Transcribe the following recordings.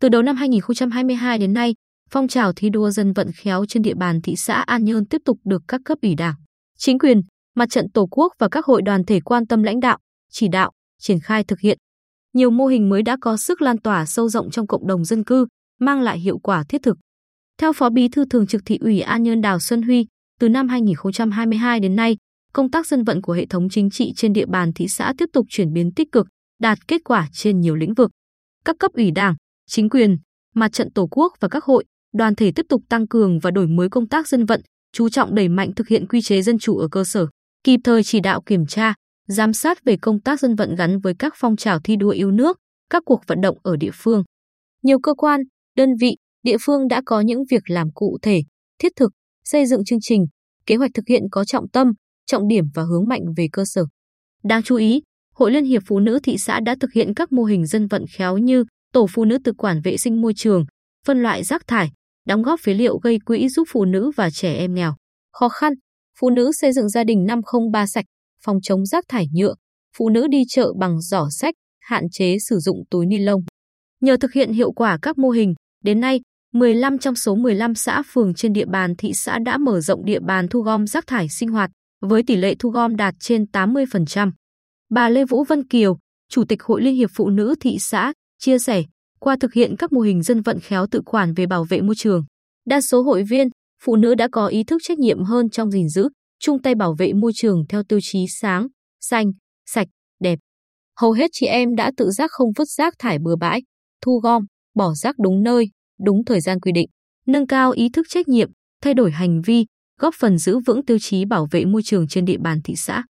Từ đầu năm 2022 đến nay, phong trào thi đua dân vận khéo trên địa bàn thị xã An Nhơn tiếp tục được các cấp ủy đảng, chính quyền, mặt trận Tổ quốc và các hội đoàn thể quan tâm lãnh đạo, chỉ đạo, triển khai thực hiện. Nhiều mô hình mới đã có sức lan tỏa sâu rộng trong cộng đồng dân cư, mang lại hiệu quả thiết thực. Theo Phó Bí thư Thường trực Thị ủy An Nhơn Đào Xuân Huy, từ năm 2022 đến nay, công tác dân vận của hệ thống chính trị trên địa bàn thị xã tiếp tục chuyển biến tích cực, đạt kết quả trên nhiều lĩnh vực. Các cấp ủy đảng, chính quyền, mặt trận Tổ quốc và các hội, đoàn thể tiếp tục tăng cường và đổi mới công tác dân vận, chú trọng đẩy mạnh thực hiện quy chế dân chủ ở cơ sở, kịp thời chỉ đạo kiểm tra, giám sát về công tác dân vận gắn với các phong trào thi đua yêu nước, các cuộc vận động ở địa phương. Nhiều cơ quan, đơn vị, địa phương đã có những việc làm cụ thể, thiết thực, xây dựng chương trình, kế hoạch thực hiện có trọng tâm, trọng điểm và hướng mạnh về cơ sở. Đáng chú ý, Hội Liên hiệp Phụ nữ thị xã đã thực hiện các mô hình dân vận khéo như tổ phụ nữ tự quản vệ sinh môi trường, phân loại rác thải, đóng góp phế liệu gây quỹ giúp phụ nữ và trẻ em nghèo. Khó khăn, phụ nữ xây dựng gia đình 503 sạch, phòng chống rác thải nhựa, phụ nữ đi chợ bằng giỏ sách, hạn chế sử dụng túi ni lông. Nhờ thực hiện hiệu quả các mô hình, đến nay, 15 trong số 15 xã phường trên địa bàn thị xã đã mở rộng địa bàn thu gom rác thải sinh hoạt, với tỷ lệ thu gom đạt trên 80%. Bà Lê Vũ Vân Kiều, Chủ tịch Hội Liên hiệp Phụ nữ thị xã, chia sẻ, qua thực hiện các mô hình dân vận khéo tự quản về bảo vệ môi trường, đa số hội viên, phụ nữ đã có ý thức trách nhiệm hơn trong gìn giữ, chung tay bảo vệ môi trường theo tiêu chí sáng, xanh, sạch, đẹp. Hầu hết chị em đã tự giác không vứt rác thải bừa bãi, thu gom, bỏ rác đúng nơi, đúng thời gian quy định, nâng cao ý thức trách nhiệm, thay đổi hành vi, góp phần giữ vững tiêu chí bảo vệ môi trường trên địa bàn thị xã.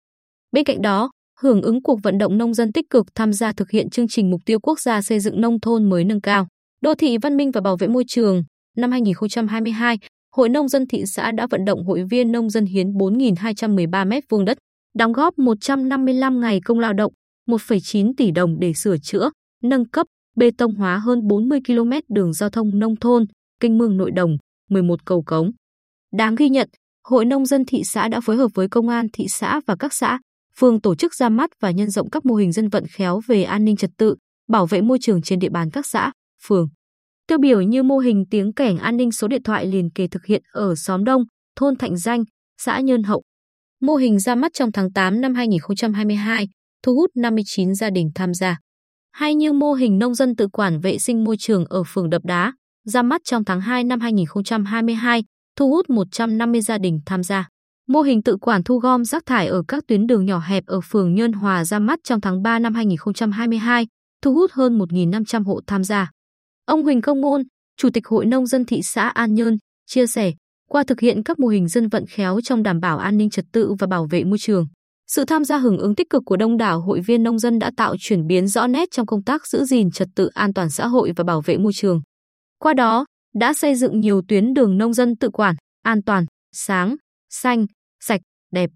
Bên cạnh đó, hưởng ứng cuộc vận động nông dân tích cực tham gia thực hiện chương trình mục tiêu quốc gia xây dựng nông thôn mới nâng cao, đô thị văn minh và bảo vệ môi trường năm 2022, Hội nông dân thị xã đã vận động hội viên nông dân hiến 4.213 m vuông đất, đóng góp 155 ngày công lao động, 1,9 tỷ đồng để sửa chữa, nâng cấp, bê tông hóa hơn 40 km đường giao thông nông thôn, kênh mương nội đồng, 11 cầu cống. Đáng ghi nhận, Hội Nông dân thị xã đã phối hợp với Công an thị xã và các xã, phường tổ chức ra mắt và nhân rộng các mô hình dân vận khéo về an ninh trật tự, bảo vệ môi trường trên địa bàn các xã, phường. Tiêu biểu như mô hình tiếng kẻng an ninh số điện thoại liền kề thực hiện ở xóm Đông, thôn Thạnh Danh, xã Nhơn Hậu. Mô hình ra mắt trong tháng 8 năm 2022, thu hút 59 gia đình tham gia. Hay như mô hình nông dân tự quản vệ sinh môi trường ở phường Đập Đá, ra mắt trong tháng 2 năm 2022, thu hút 150 gia đình tham gia. Mô hình tự quản thu gom rác thải ở các tuyến đường nhỏ hẹp ở phường Nhơn Hòa ra mắt trong tháng 3 năm 2022, thu hút hơn 1.500 hộ tham gia. Ông Huỳnh Công Môn, Chủ tịch Hội Nông dân thị xã An Nhơn, chia sẻ, qua thực hiện các mô hình dân vận khéo trong đảm bảo an ninh trật tự và bảo vệ môi trường, sự tham gia hưởng ứng tích cực của đông đảo hội viên nông dân đã tạo chuyển biến rõ nét trong công tác giữ gìn trật tự an toàn xã hội và bảo vệ môi trường. Qua đó, đã xây dựng nhiều tuyến đường nông dân tự quản, an toàn, sáng, xanh, sạch, đẹp.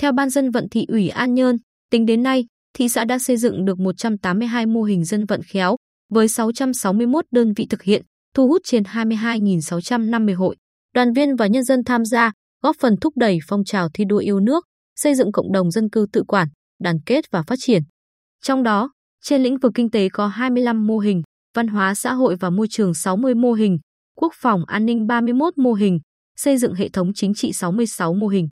Theo Ban dân vận thị ủy An Nhơn, tính đến nay, thị xã đã xây dựng được 182 mô hình dân vận khéo, với 661 đơn vị thực hiện, thu hút trên 22.650 hội, đoàn viên và nhân dân tham gia, góp phần thúc đẩy phong trào thi đua yêu nước, xây dựng cộng đồng dân cư tự quản, đoàn kết và phát triển. Trong đó, trên lĩnh vực kinh tế có 25 mô hình, văn hóa xã hội và môi trường 60 mô hình, quốc phòng an ninh 31 mô hình, xây dựng hệ thống chính trị 66 mô hình.